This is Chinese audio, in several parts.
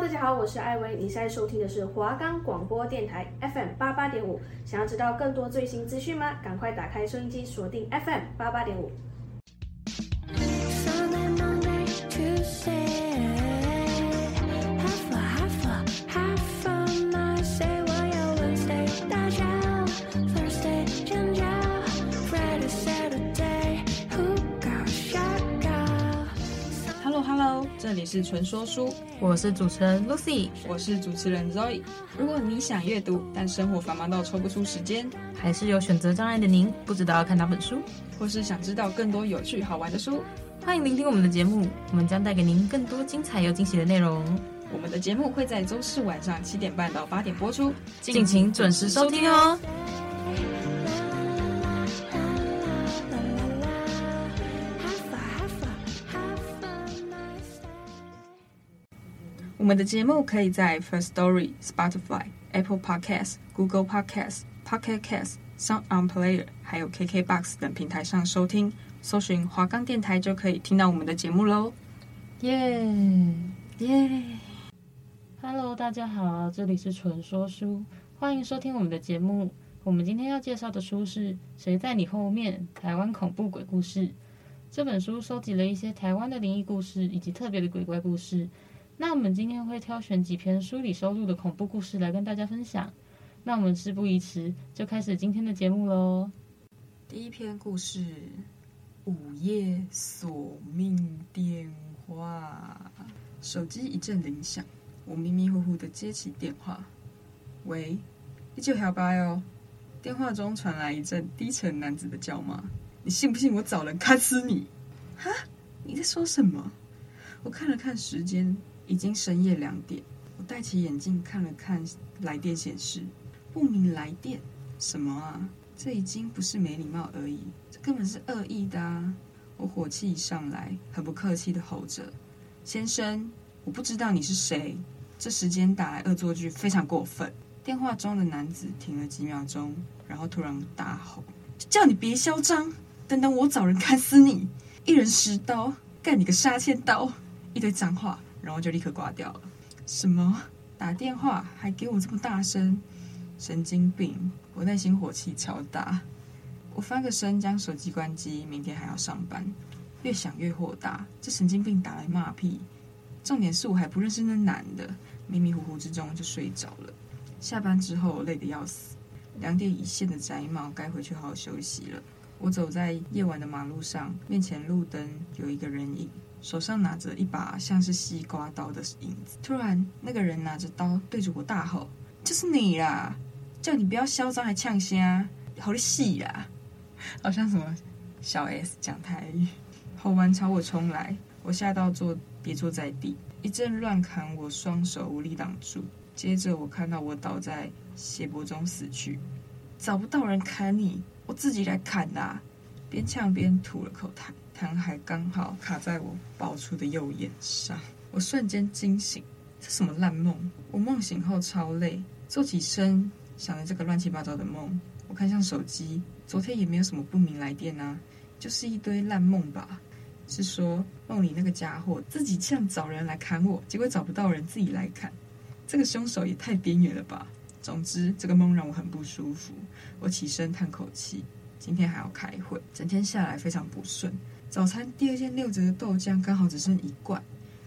大家好，我是艾薇，你现在收听的是华冈广播电台 FM 八八点五。想要知道更多最新资讯吗？赶快打开收音机，锁定 FM 八八点五。这里是纯说书，我是主持人 Lucy，我是主持人 Zoe。如果你想阅读，但生活繁忙到抽不出时间，还是有选择障碍的您，不知道要看哪本书，或是想知道更多有趣好玩的书，欢迎聆听我们的节目，我们将带给您更多精彩又惊喜的内容。我们的节目会在周四晚上七点半到八点播出，敬请准时收听哦。我们的节目可以在 First Story、Spotify、Apple Podcasts、Google Podcasts、Pocket Casts、Sound On Player，还有 KKBox 等平台上收听，搜寻华冈电台就可以听到我们的节目喽。耶耶！Hello，大家好，这里是纯说书，欢迎收听我们的节目。我们今天要介绍的书是《谁在你后面？台湾恐怖鬼故事》。这本书收集了一些台湾的灵异故事以及特别的鬼怪故事。那我们今天会挑选几篇书里收录的恐怖故事来跟大家分享。那我们事不宜迟，就开始今天的节目喽。第一篇故事：午夜索命电话。手机一阵铃响，我迷迷糊糊的接起电话。喂，你就好吧哟。电话中传来一阵低沉男子的叫骂：“你信不信我找人砍死你？”哈？你在说什么？我看了看时间。已经深夜两点，我戴起眼镜看了看来电显示，不明来电，什么啊？这已经不是没礼貌而已，这根本是恶意的啊！我火气一上来，很不客气的吼着：“先生，我不知道你是谁，这时间打来恶作剧非常过分。”电话中的男子停了几秒钟，然后突然大吼：“叫你别嚣张，等等我找人砍死你！一人十刀，干你个杀千刀！”一堆脏话。然后就立刻挂掉了。什么？打电话还给我这么大声？神经病！我内心火气超大。我翻个身将手机关机，明天还要上班。越想越火大，这神经病打来骂屁。重点是我还不认识那男的。迷迷糊糊之中就睡着了。下班之后累得要死。两点一线的宅猫该回去好好休息了。我走在夜晚的马路上，面前路灯有一个人影。手上拿着一把像是西瓜刀的影子，突然，那个人拿着刀对着我大吼：“就是你啦！叫你不要嚣张还呛虾，好的戏啦！”好像什么小 S 讲台语。吼完朝我冲来，我吓到坐跌坐在地，一阵乱砍，我双手无力挡住。接着我看到我倒在血泊中死去，找不到人砍你，我自己来砍啦！边呛边吐了口痰。痰还刚好卡在我爆出的右眼上，我瞬间惊醒，这什么烂梦？我梦醒后超累，坐起身想着这个乱七八糟的梦，我看向手机，昨天也没有什么不明来电啊，就是一堆烂梦吧？是说梦里那个家伙自己这样找人来砍我，结果找不到人自己来砍，这个凶手也太边缘了吧？总之这个梦让我很不舒服，我起身叹口气，今天还要开会，整天下来非常不顺。早餐第二件六折的豆浆刚好只剩一罐，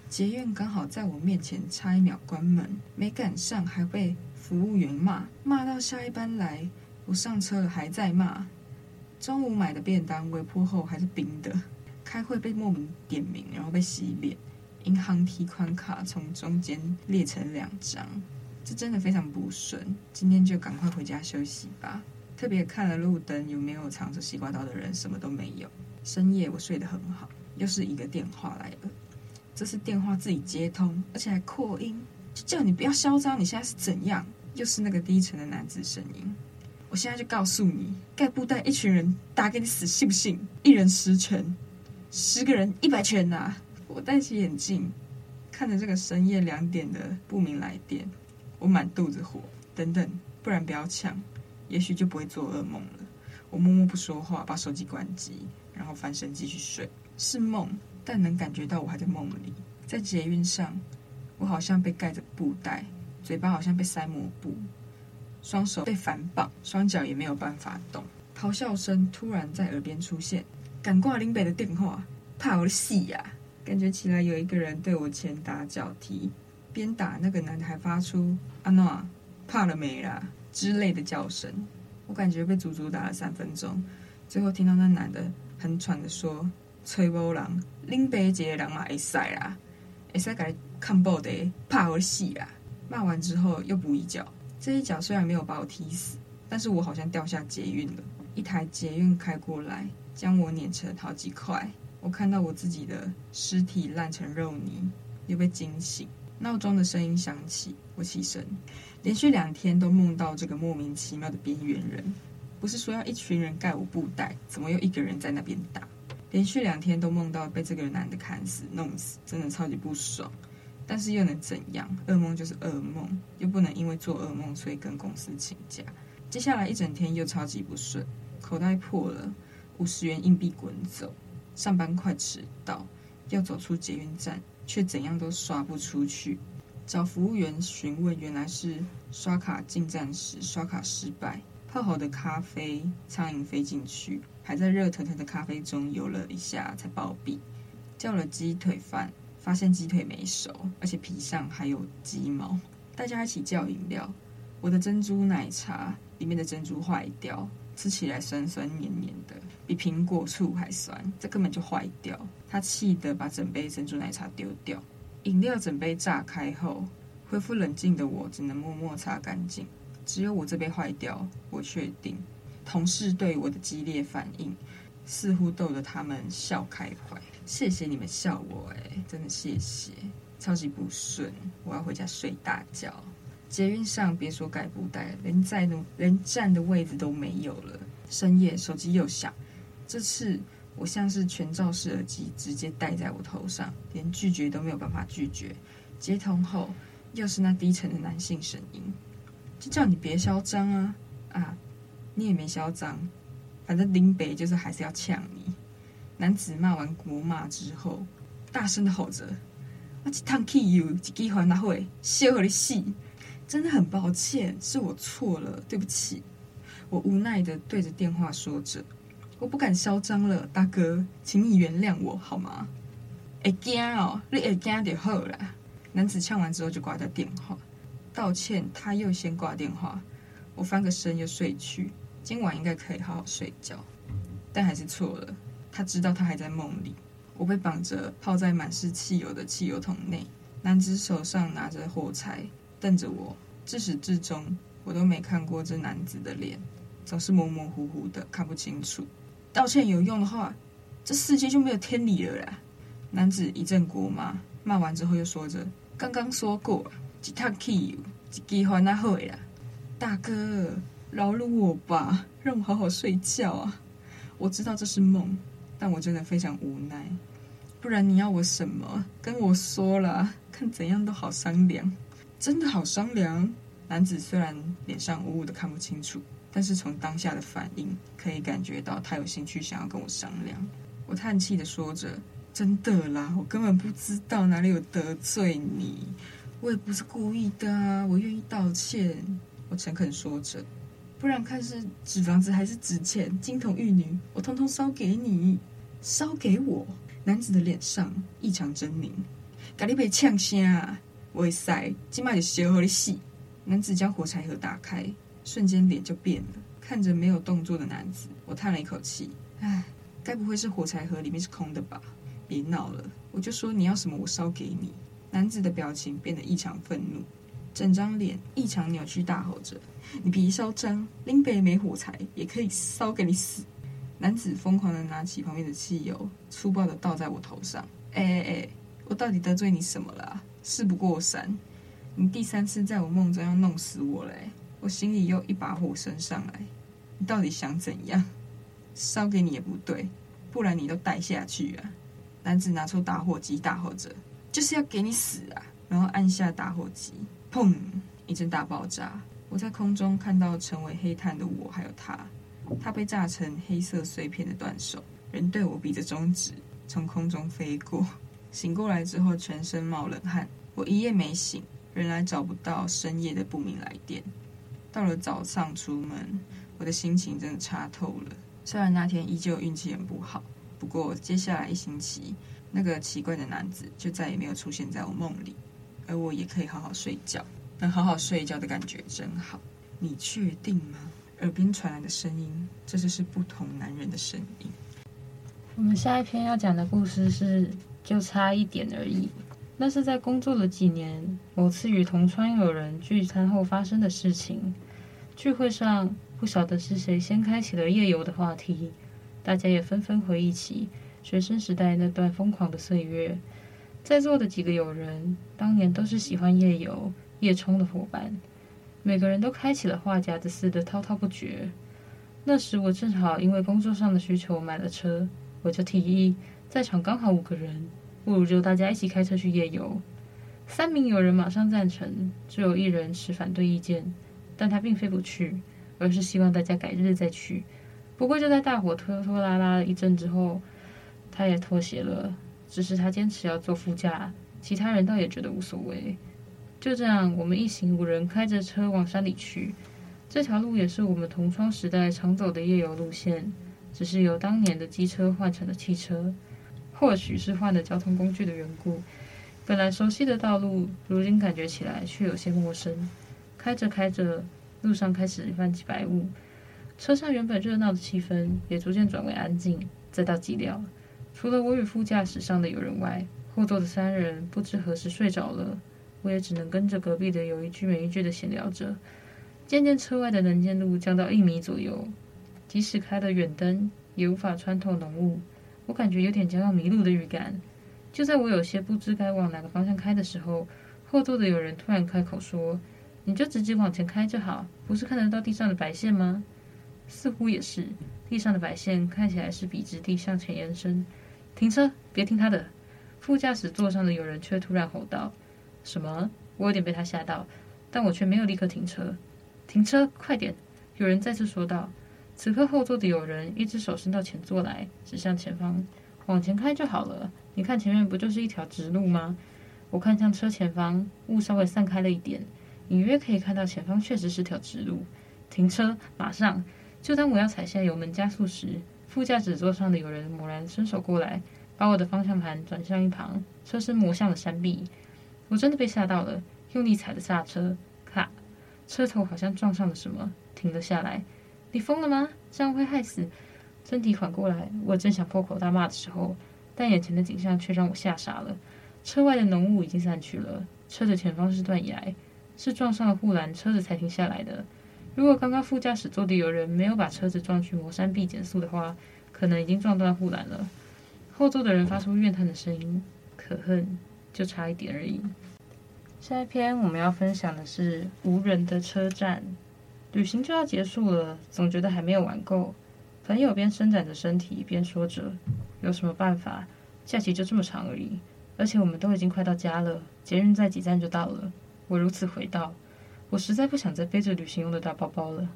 捷运刚好在我面前，差一秒关门，没赶上还被服务员骂，骂到下一班来，我上车了还在骂。中午买的便当微波后还是冰的，开会被莫名点名，然后被洗脸，银行提款卡从中间裂成两张，这真的非常不顺。今天就赶快回家休息吧。特别看了路灯，有没有藏着西瓜刀的人？什么都没有。深夜我睡得很好，又是一个电话来了，这是电话自己接通，而且还扩音，就叫你不要嚣张，你现在是怎样？又是那个低沉的男子声音，我现在就告诉你，盖布带一群人打给你死，信不信？一人十拳，十个人一百拳呐、啊！我戴起眼镜，看着这个深夜两点的不明来电，我满肚子火。等等，不然不要抢，也许就不会做噩梦了。我默默不说话，把手机关机。然后翻身继续睡，是梦，但能感觉到我还在梦里。在捷运上，我好像被盖着布袋，嘴巴好像被塞抹布，双手被反绑，双脚也没有办法动。咆哮声突然在耳边出现，敢挂林北的电话，怕我的戏呀！感觉起来有一个人对我拳打脚踢，边打那个男的还发出“阿诺，怕了没啦”之类的叫声。我感觉被足足打了三分钟，最后听到那男的很喘的说：“崔某人，林北这个人嘛会使啦，会使给你看报的，怕我的戏啦！”骂完之后又补一脚，这一脚虽然没有把我踢死，但是我好像掉下捷运了。一台捷运开过来，将我碾成好几块。我看到我自己的尸体烂成肉泥，又被惊醒。闹钟的声音响起，我起身，连续两天都梦到这个莫名其妙的边缘人。不是说要一群人盖我布袋，怎么又一个人在那边打？连续两天都梦到被这个男的砍死、弄死，真的超级不爽。但是又能怎样？噩梦就是噩梦，又不能因为做噩梦所以跟公司请假。接下来一整天又超级不顺，口袋破了，五十元硬币滚走。上班快迟到，要走出捷运站，却怎样都刷不出去。找服务员询问，原来是刷卡进站时刷卡失败，泡好的咖啡苍蝇飞进去，还在热腾腾的咖啡中游了一下才暴毙。叫了鸡腿饭，发现鸡腿没熟，而且皮上还有鸡毛。大家一起叫饮料，我的珍珠奶茶里面的珍珠坏掉。吃起来酸酸黏黏的，比苹果醋还酸，这根本就坏掉。他气得把整杯珍珠奶茶丢掉，饮料整杯炸开后，恢复冷静的我只能默默擦干净。只有我这边坏掉，我确定。同事对我的激烈反应，似乎逗得他们笑开怀。谢谢你们笑我，哎，真的谢谢。超级不顺，我要回家睡大觉。捷运上别说盖布袋，连站的连站的位置都没有了。深夜手机又响，这次我像是全罩式耳机直接戴在我头上，连拒绝都没有办法拒绝。接通后又是那低沉的男性声音，就叫你别嚣张啊啊！你也没嚣张，反正林北就是还是要呛你。男子骂完国骂之后，大声的吼着：“我一趟汽油，一支还拿回，烧你死！”真的很抱歉，是我错了，对不起。我无奈的对着电话说着，我不敢嚣张了，大哥，请你原谅我好吗？会惊哦，你会惊就好了。男子呛完之后就挂掉电话，道歉，他又先挂电话。我翻个身又睡去，今晚应该可以好好睡觉，但还是错了。他知道他还在梦里，我被绑着泡在满是汽油的汽油桶内，男子手上拿着火柴。瞪着我，自始至终我都没看过这男子的脸，总是模模糊糊的看不清楚。道歉有用的话，这世界就没有天理了啦！男子一阵国骂，骂完之后又说着：“刚刚说过，一趟汽油，一支还那会啦。”大哥，饶了我吧，让我好好睡觉啊！我知道这是梦，但我真的非常无奈。不然你要我什么？跟我说了，看怎样都好商量。真的好商量。男子虽然脸上雾雾的看不清楚，但是从当下的反应可以感觉到他有兴趣想要跟我商量。我叹气的说着：“真的啦，我根本不知道哪里有得罪你，我也不是故意的啊，我愿意道歉。”我诚恳说着：“不然看是纸房子还是纸钱，金童玉女，我通通烧给你，烧给我。”男子的脸上异常狰狞，咖喱被呛声啊！我塞，今麦就烧好你死！男子将火柴盒打开，瞬间脸就变了。看着没有动作的男子，我叹了一口气：唉，该不会是火柴盒里面是空的吧？别闹了，我就说你要什么，我烧给你。男子的表情变得异常愤怒，整张脸异常扭曲，大吼着：“你别嚣张，林北没火柴也可以烧给你死！”男子疯狂的拿起旁边的汽油，粗暴的倒在我头上。哎哎哎，我到底得罪你什么了？事不过三，你第三次在我梦中要弄死我嘞！我心里又一把火升上来。你到底想怎样？烧给你也不对，不然你都带下去啊！男子拿出打火机，大吼着：“就是要给你死啊！”然后按下打火机，砰！一阵大爆炸。我在空中看到成为黑炭的我，还有他，他被炸成黑色碎片的断手，人对我比着中指，从空中飞过。醒过来之后，全身冒冷汗，我一夜没醒，仍然找不到深夜的不明来电。到了早上出门，我的心情真的差透了。虽然那天依旧运气很不好，不过接下来一星期，那个奇怪的男子就再也没有出现在我梦里，而我也可以好好睡觉。能好好睡一觉的感觉真好。你确定吗？耳边传来的声音，这就是不同男人的声音。我们下一篇要讲的故事是，就差一点而已。那是在工作了几年，某次与同窗友人聚餐后发生的事情。聚会上，不晓得是谁先开启了夜游的话题，大家也纷纷回忆起学生时代那段疯狂的岁月。在座的几个友人，当年都是喜欢夜游、夜冲的伙伴，每个人都开启了话匣子似的滔滔不绝。那时我正好因为工作上的需求买了车，我就提议，在场刚好五个人，不如就大家一起开车去夜游。三名友人马上赞成，只有一人持反对意见。但他并非不去，而是希望大家改日再去。不过就在大伙拖拖拉拉了一阵之后，他也妥协了。只是他坚持要坐副驾，其他人倒也觉得无所谓。就这样，我们一行五人开着车往山里去。这条路也是我们同窗时代常走的夜游路线，只是由当年的机车换成了汽车，或许是换了交通工具的缘故。本来熟悉的道路，如今感觉起来却有些陌生。开着开着，路上开始泛起白雾，车上原本热闹的气氛也逐渐转为安静，再到寂寥。除了我与副驾驶上的友人外，后座的三人不知何时睡着了，我也只能跟着隔壁的有一句没一句的闲聊着。渐渐，车外的能见度降到一米左右，即使开了远灯，也无法穿透浓雾。我感觉有点将要迷路的预感。就在我有些不知该往哪个方向开的时候，后座的友人突然开口说。你就直接往前开就好，不是看得到地上的白线吗？似乎也是，地上的白线看起来是笔直地向前延伸。停车，别听他的。副驾驶座上的有人却突然吼道：“什么？”我有点被他吓到，但我却没有立刻停车。停车，快点！有人再次说道。此刻后座的有人一只手伸到前座来，指向前方：“往前开就好了。你看前面不就是一条直路吗？”我看向车前方，雾稍微散开了一点。隐约可以看到前方确实是条直路，停车，马上！就当我要踩下油门加速时，副驾驶座上的有人猛然伸手过来，把我的方向盘转向一旁，车身磨向了山壁。我真的被吓到了，用力踩了刹车，咔！车头好像撞上了什么，停了下来。你疯了吗？这样会害死！身体缓过来，我正想破口大骂的时候，但眼前的景象却让我吓傻了。车外的浓雾已经散去了，车的前方是断崖。是撞上了护栏，车子才停下来的。如果刚刚副驾驶座的有人没有把车子撞去磨山壁减速的话，可能已经撞断护栏了。后座的人发出怨叹的声音：“可恨，就差一点而已。”下一篇我们要分享的是无人的车站。旅行就要结束了，总觉得还没有玩够。朋友边伸展着身体边说着：“有什么办法？假期就这么长而已，而且我们都已经快到家了，捷运再几站就到了。”我如此回道：“我实在不想再背着旅行用的大包包了，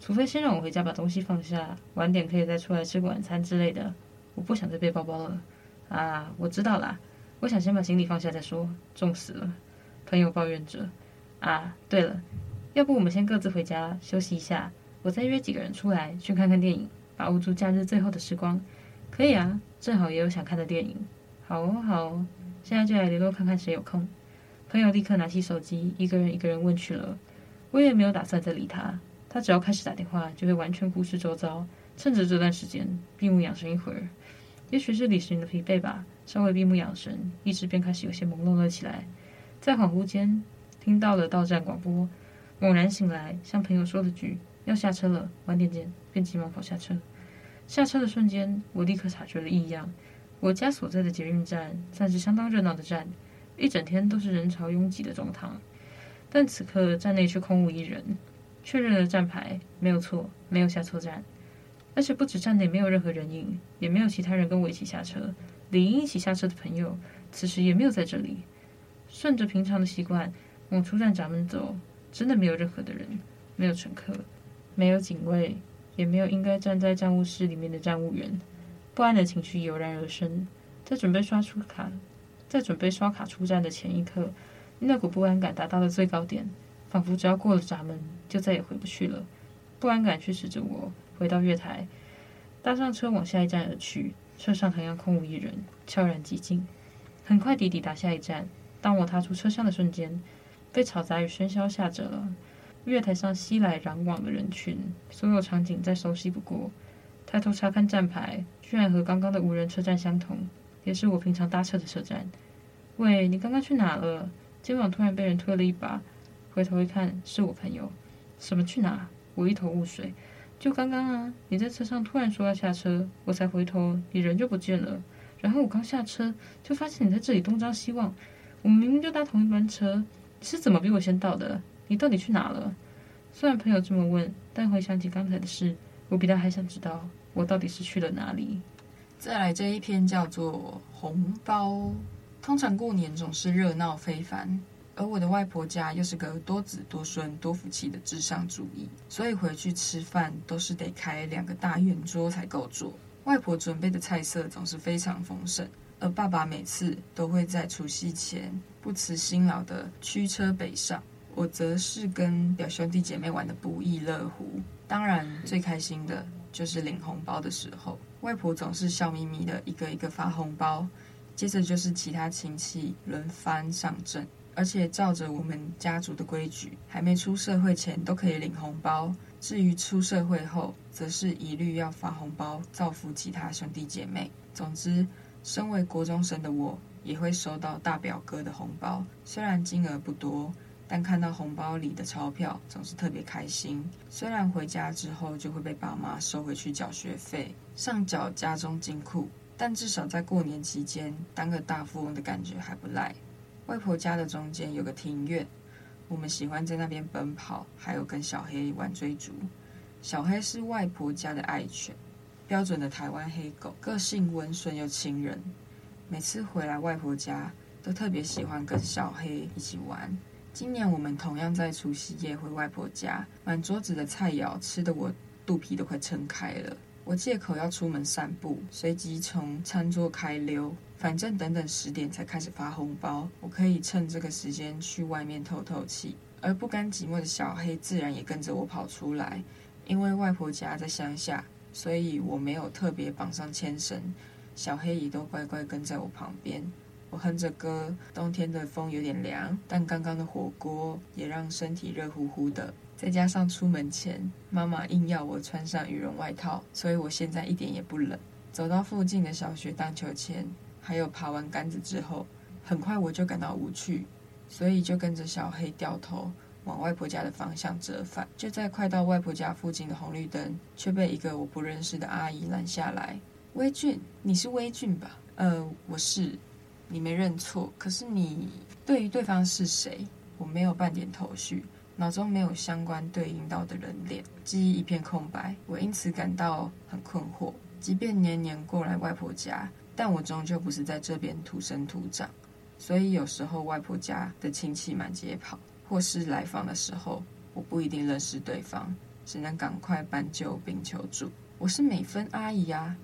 除非先让我回家把东西放下，晚点可以再出来吃个晚餐之类的。我不想再背包包了。”啊，我知道啦，我想先把行李放下再说。重死了，朋友抱怨着。啊，对了，要不我们先各自回家休息一下，我再约几个人出来去看看电影，把握住假日最后的时光。可以啊，正好也有想看的电影。好哦，好哦，现在就来联络看看谁有空。朋友立刻拿起手机，一个人一个人问去了。我也没有打算再理他。他只要开始打电话，就会完全忽视周遭。趁着这段时间，闭目养神一会儿。也许是旅行的疲惫吧，稍微闭目养神，意识便开始有些朦胧了起来。在恍惚间，听到了到站广播，猛然醒来，向朋友说了句：“要下车了，晚点见。”便急忙跑下车。下车的瞬间，我立刻察觉了异样。我家所在的捷运站，算是相当热闹的站。一整天都是人潮拥挤的中堂，但此刻站内却空无一人。确认了站牌，没有错，没有下错站，而且不止站内没有任何人影，也没有其他人跟我一起下车。理应一起下车的朋友，此时也没有在这里。顺着平常的习惯往出站闸门走，真的没有任何的人，没有乘客，没有警卫，也没有应该站在站务室里面的站务员。不安的情绪油然而生，在准备刷出卡。在准备刷卡出站的前一刻，那股不安感达到了最高点，仿佛只要过了闸门，就再也回不去了。不安感驱使着我回到月台，搭上车往下一站而去。车上同样空无一人，悄然寂静。很快地抵达下一站。当我踏出车厢的瞬间，被嘈杂与喧嚣吓着了。月台上熙来攘往的人群，所有场景再熟悉不过。抬头查看站牌，居然和刚刚的无人车站相同，也是我平常搭车的车站。喂，你刚刚去哪了？肩膀突然被人推了一把，回头一看，是我朋友。什么去哪？我一头雾水。就刚刚啊，你在车上突然说要下车，我才回头，你人就不见了。然后我刚下车，就发现你在这里东张西望。我们明明就搭同一班车，你是怎么比我先到的？你到底去哪了？虽然朋友这么问，但回想起刚才的事，我比他还想知道我到底是去了哪里。再来这一篇叫做红包。通常过年总是热闹非凡，而我的外婆家又是个多子多孙多福气的至上主义，所以回去吃饭都是得开两个大圆桌才够坐。外婆准备的菜色总是非常丰盛，而爸爸每次都会在除夕前不辞辛劳地驱车北上，我则是跟表兄弟姐妹玩得不亦乐乎。当然，最开心的就是领红包的时候，外婆总是笑眯眯的一个一个发红包。接着就是其他亲戚轮番上阵，而且照着我们家族的规矩，还没出社会前都可以领红包。至于出社会后，则是一律要发红包造福其他兄弟姐妹。总之，身为国中生的我，也会收到大表哥的红包，虽然金额不多，但看到红包里的钞票，总是特别开心。虽然回家之后就会被爸妈收回去缴学费，上缴家中金库。但至少在过年期间，当个大富翁的感觉还不赖。外婆家的中间有个庭院，我们喜欢在那边奔跑，还有跟小黑玩追逐。小黑是外婆家的爱犬，标准的台湾黑狗，个性温顺又亲人。每次回来外婆家，都特别喜欢跟小黑一起玩。今年我们同样在除夕夜回外婆家，满桌子的菜肴吃得我肚皮都快撑开了。我借口要出门散步，随即从餐桌开溜。反正等等十点才开始发红包，我可以趁这个时间去外面透透气。而不甘寂寞的小黑自然也跟着我跑出来。因为外婆家在乡下，所以我没有特别绑上牵绳，小黑也都乖乖跟在我旁边。我哼着歌，冬天的风有点凉，但刚刚的火锅也让身体热乎乎的。再加上出门前妈妈硬要我穿上羽绒外套，所以我现在一点也不冷。走到附近的小学荡秋千，还有爬完杆子之后，很快我就感到无趣，所以就跟着小黑掉头往外婆家的方向折返。就在快到外婆家附近的红绿灯，却被一个我不认识的阿姨拦下来：“威俊，你是威俊吧？”“呃，我是。”“你没认错，可是你对于对方是谁？”我没有半点头绪。脑中没有相关对应到的人脸，记忆一片空白，我因此感到很困惑。即便年年过来外婆家，但我终究不是在这边土生土长，所以有时候外婆家的亲戚满街跑，或是来访的时候，我不一定认识对方，只能赶快搬救兵求助。我是美芬阿姨啊，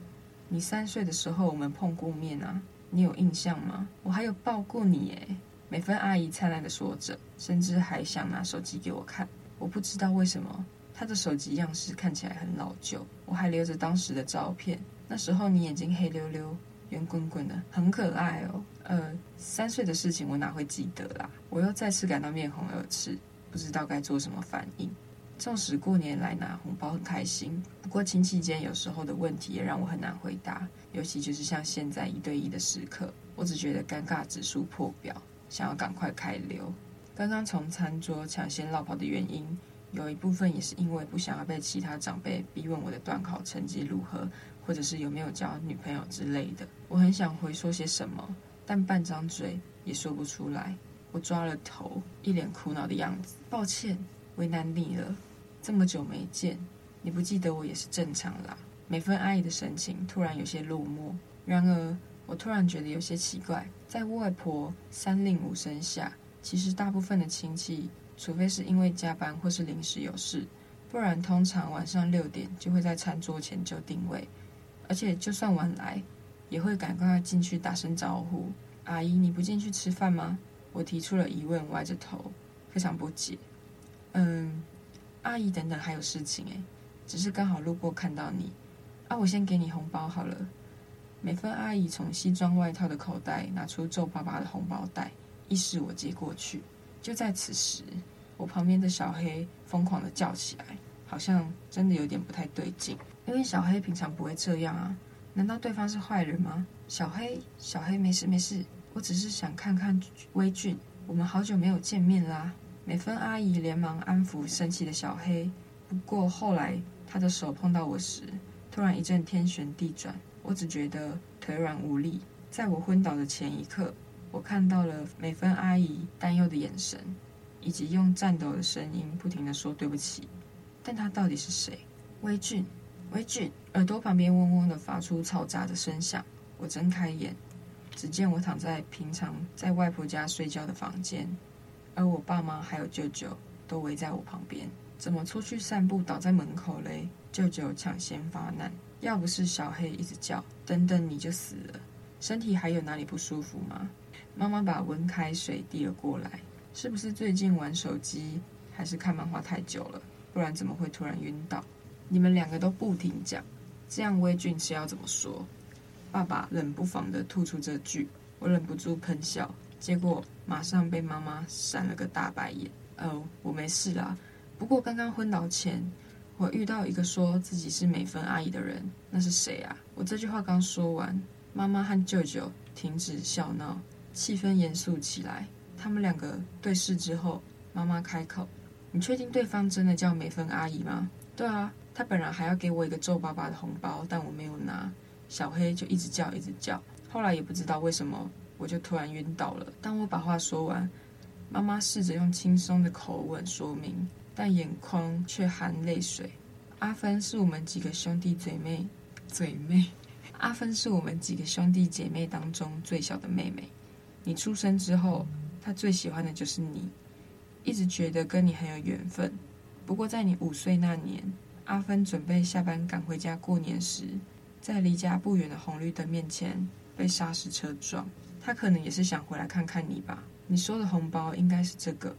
你三岁的时候我们碰过面啊，你有印象吗？我还有抱过你诶。美芬阿姨灿烂地说着，甚至还想拿手机给我看。我不知道为什么，她的手机样式看起来很老旧。我还留着当时的照片，那时候你眼睛黑溜溜、圆滚滚的，很可爱哦。呃，三岁的事情我哪会记得啦？我又再次感到面红耳赤，不知道该做什么反应。纵使过年来拿红包很开心，不过亲戚间有时候的问题也让我很难回答，尤其就是像现在一对一的时刻，我只觉得尴尬指数破表。想要赶快开溜。刚刚从餐桌抢先落跑的原因，有一部分也是因为不想要被其他长辈逼问我的段考成绩如何，或者是有没有交女朋友之类的。我很想回说些什么，但半张嘴也说不出来。我抓了头，一脸苦恼的样子。抱歉，为难你了。这么久没见，你不记得我也是正常啦。美芬阿姨的神情突然有些落寞。然而，我突然觉得有些奇怪。在外婆三令五申下，其实大部分的亲戚，除非是因为加班或是临时有事，不然通常晚上六点就会在餐桌前就定位，而且就算晚来，也会赶快进去打声招呼，阿姨，你不进去吃饭吗？我提出了疑问，歪着头，非常不解。嗯，阿姨，等等，还有事情诶，只是刚好路过看到你。啊，我先给你红包好了。美芬阿姨从西装外套的口袋拿出皱巴巴的红包袋，意示我接过去。就在此时，我旁边的小黑疯狂地叫起来，好像真的有点不太对劲。因为小黑平常不会这样啊，难道对方是坏人吗？小黑，小黑，没事没事，我只是想看看威俊，我们好久没有见面啦。美芬阿姨连忙安抚生气的小黑，不过后来她的手碰到我时，突然一阵天旋地转，我只觉得腿软无力。在我昏倒的前一刻，我看到了美芬阿姨担忧的眼神，以及用颤抖的声音不停地说对不起。但她到底是谁？威俊，威俊，耳朵旁边嗡嗡的发出嘈杂的声响。我睁开眼，只见我躺在平常在外婆家睡觉的房间，而我爸妈还有舅舅都围在我旁边。怎么出去散步倒在门口嘞？舅舅抢先发难，要不是小黑一直叫，等等你就死了。身体还有哪里不舒服吗？妈妈把温开水递了过来。是不是最近玩手机还是看漫画太久了？不然怎么会突然晕倒？你们两个都不停讲，这样威俊是要怎么说？爸爸冷不防地吐出这句，我忍不住喷笑，结果马上被妈妈扇了个大白眼。哦，我没事啦。不过刚刚昏倒前，我遇到一个说自己是美芬阿姨的人，那是谁啊？我这句话刚说完，妈妈和舅舅停止笑闹，气氛严肃起来。他们两个对视之后，妈妈开口：“你确定对方真的叫美芬阿姨吗？”“对啊，他本来还要给我一个皱巴巴的红包，但我没有拿。”小黑就一直叫，一直叫。后来也不知道为什么，我就突然晕倒了。当我把话说完，妈妈试着用轻松的口吻说明。但眼眶却含泪水。阿芬是我们几个兄弟姐妹，嘴妹。阿芬是我们几个兄弟姐妹当中最小的妹妹。你出生之后，她最喜欢的就是你，一直觉得跟你很有缘分。不过在你五岁那年，阿芬准备下班赶回家过年时，在离家不远的红绿灯面前被砂石车撞。她可能也是想回来看看你吧。你说的红包应该是这个。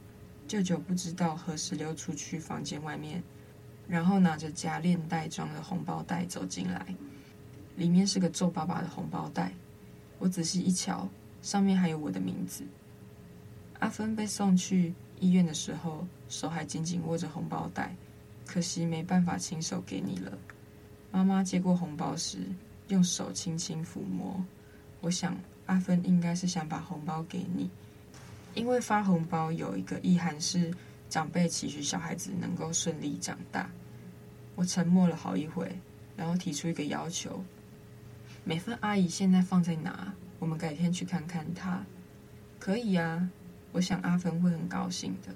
舅舅不知道何时溜出去房间外面，然后拿着夹链袋装的红包袋走进来，里面是个皱巴巴的红包袋。我仔细一瞧，上面还有我的名字。阿芬被送去医院的时候，手还紧紧握着红包袋，可惜没办法亲手给你了。妈妈接过红包时，用手轻轻抚摸。我想，阿芬应该是想把红包给你。因为发红包有一个意涵是长辈期许小孩子能够顺利长大。我沉默了好一会，然后提出一个要求：美芬阿姨现在放在哪？我们改天去看看她。可以啊，我想阿芬会很高兴的。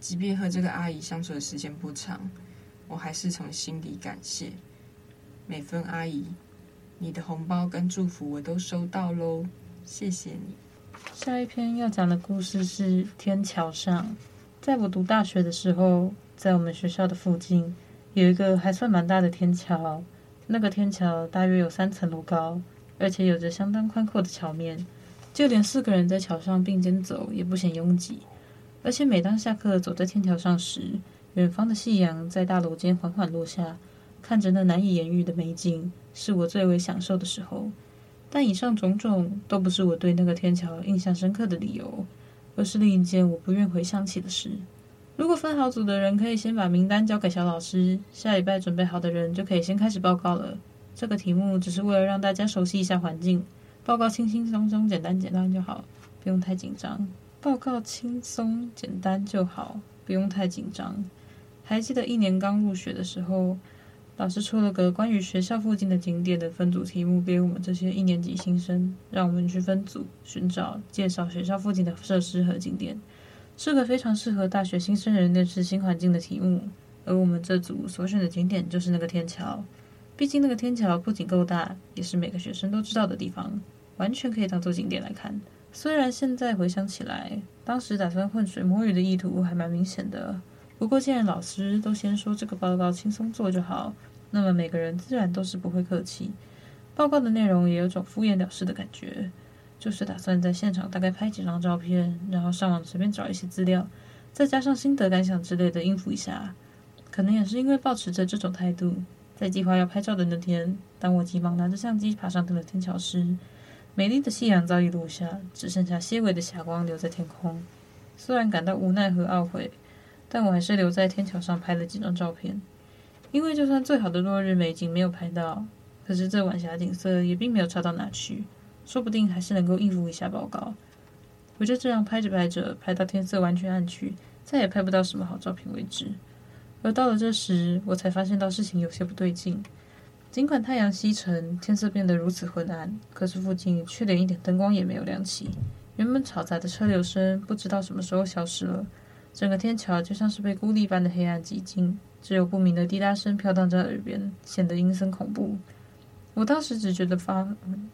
即便和这个阿姨相处的时间不长，我还是从心底感谢美芬阿姨。你的红包跟祝福我都收到喽，谢谢你。下一篇要讲的故事是天桥上。在我读大学的时候，在我们学校的附近有一个还算蛮大的天桥。那个天桥大约有三层楼高，而且有着相当宽阔的桥面，就连四个人在桥上并肩走也不显拥挤。而且每当下课走在天桥上时，远方的夕阳在大楼间缓缓落下，看着那难以言喻的美景，是我最为享受的时候。但以上种种都不是我对那个天桥印象深刻的理由，而是另一件我不愿回想起的事。如果分好组的人可以先把名单交给小老师，下礼拜准备好的人就可以先开始报告了。这个题目只是为了让大家熟悉一下环境，报告轻轻松松、简单简单就好，不用太紧张。报告轻松简单就好，不用太紧张。还记得一年刚入学的时候，老师出了个关于学校附近的景点的分组题目给我们这些一年级新生，让我们去分组寻找、介绍学校附近的设施和景点，是个非常适合大学新生人认识新环境的题目。而我们这组所选的景点就是那个天桥，毕竟那个天桥不仅够大，也是每个学生都知道的地方，完全可以当做景点来看。虽然现在回想起来，当时打算浑水摸鱼的意图还蛮明显的，不过既然老师都先说这个报告轻松做就好。那么每个人自然都是不会客气，报告的内容也有种敷衍了事的感觉。就是打算在现场大概拍几张照片，然后上网随便找一些资料，再加上心得感想之类的应付一下。可能也是因为保持着这种态度，在计划要拍照的那天，当我急忙拿着相机爬上那个天桥时，美丽的夕阳早已落下，只剩下些微的霞光留在天空。虽然感到无奈和懊悔，但我还是留在天桥上拍了几张照片。因为就算最好的落日美景没有拍到，可是这晚霞景色也并没有差到哪去，说不定还是能够应付一下报告。我就这样拍着拍着，拍到天色完全暗去，再也拍不到什么好照片为止。而到了这时，我才发现到事情有些不对劲。尽管太阳西沉，天色变得如此昏暗，可是附近却连一点灯光也没有亮起。原本嘈杂的车流声不知道什么时候消失了，整个天桥就像是被孤立般的黑暗寂静，只有不明的滴答声飘荡在耳边，显得阴森恐怖。我当时只觉得发，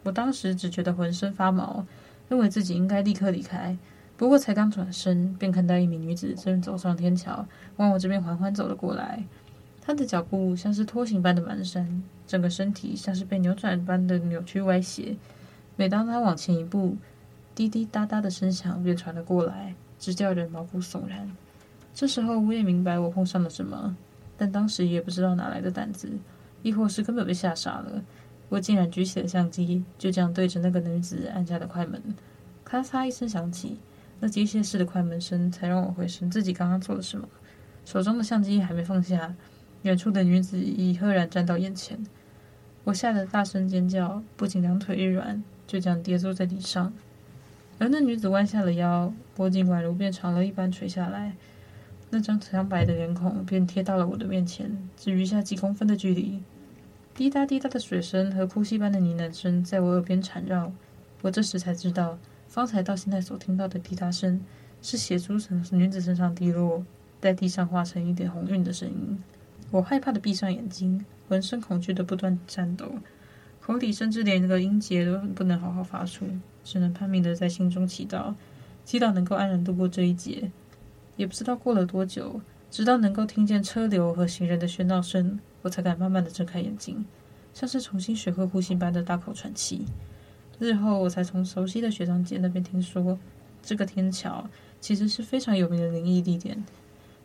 我当时只觉得浑身发毛，认为自己应该立刻离开。不过才刚转身，便看到一名女子正走上天桥，往我这边缓缓走了过来。她的脚步像是拖行般的蹒跚，整个身体像是被扭转般的扭曲歪斜。每当她往前一步，滴滴答答的声响便传了过来，直叫人毛骨悚然。这时候我也明白我碰上了什么，但当时也不知道哪来的胆子，亦或是根本被吓傻了。我竟然举起了相机，就这样对着那个女子按下了快门。咔嚓一声响起。那机械式的快门声才让我回神，自己刚刚做了什么。手中的相机还没放下，远处的女子已赫然站到眼前。我吓得大声尖叫，不仅两腿一软，就这样跌坐在地上。而那女子弯下了腰，脖颈宛如变长了一般垂下来，那张苍白的脸孔便贴到了我的面前，只余下几公分的距离。滴答滴答的水声和哭泣般的呢喃声在我耳边缠绕，我这时才知道。方才到现在所听到的滴答声，是血珠从女子身上滴落，在地上化成一点红晕的声音。我害怕的闭上眼睛，浑身恐惧的不断颤抖，口里甚至连那个音节都不能好好发出，只能拼命的在心中祈祷，祈祷能够安然度过这一劫。也不知道过了多久，直到能够听见车流和行人的喧闹声，我才敢慢慢的睁开眼睛，像是重新学会呼吸般的大口喘气。日后我才从熟悉的学长姐那边听说，这个天桥其实是非常有名的灵异地点。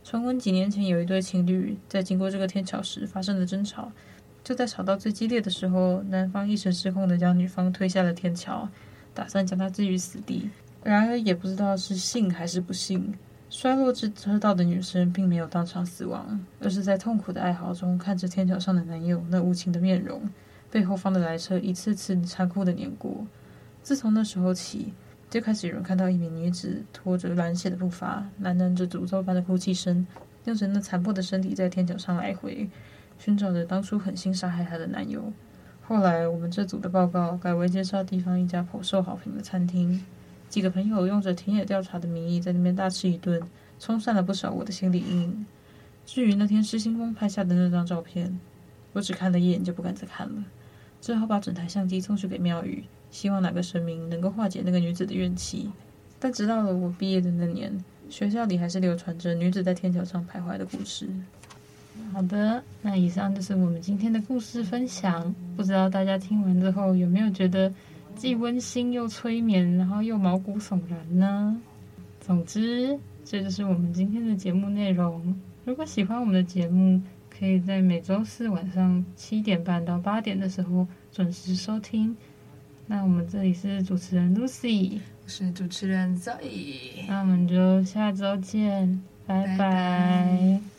传闻几年前有一对情侣在经过这个天桥时发生了争吵，就在吵到最激烈的时候，男方一时失控的将女方推下了天桥，打算将她置于死地。然而也不知道是幸还是不幸，摔落至车道的女生并没有当场死亡，而是在痛苦的哀嚎中看着天桥上的男友那无情的面容。被后方的来车一次次残酷的碾过。自从那时候起，就开始有人看到一名女子拖着染血的步伐，喃喃着诅咒般的哭泣声，用着那残破的身体在天桥上来回，寻找着当初狠心杀害她的男友。后来，我们这组的报告改为介绍地方一家颇受好评的餐厅，几个朋友用着田野调查的名义在那边大吃一顿，冲散了不少我的心理阴影。至于那天失心疯拍下的那张照片，我只看了一眼就不敢再看了。只好把整台相机送去给庙宇，希望哪个神明能够化解那个女子的怨气。但直到了我毕业的那年，学校里还是流传着女子在天桥上徘徊的故事。好的，那以上就是我们今天的故事分享。不知道大家听完之后有没有觉得既温馨又催眠，然后又毛骨悚然呢？总之，这就是我们今天的节目内容。如果喜欢我们的节目，可以在每周四晚上七点半到八点的时候准时收听。那我们这里是主持人 Lucy，我是主持人 Zoe，那我们就下周见，拜拜。拜拜。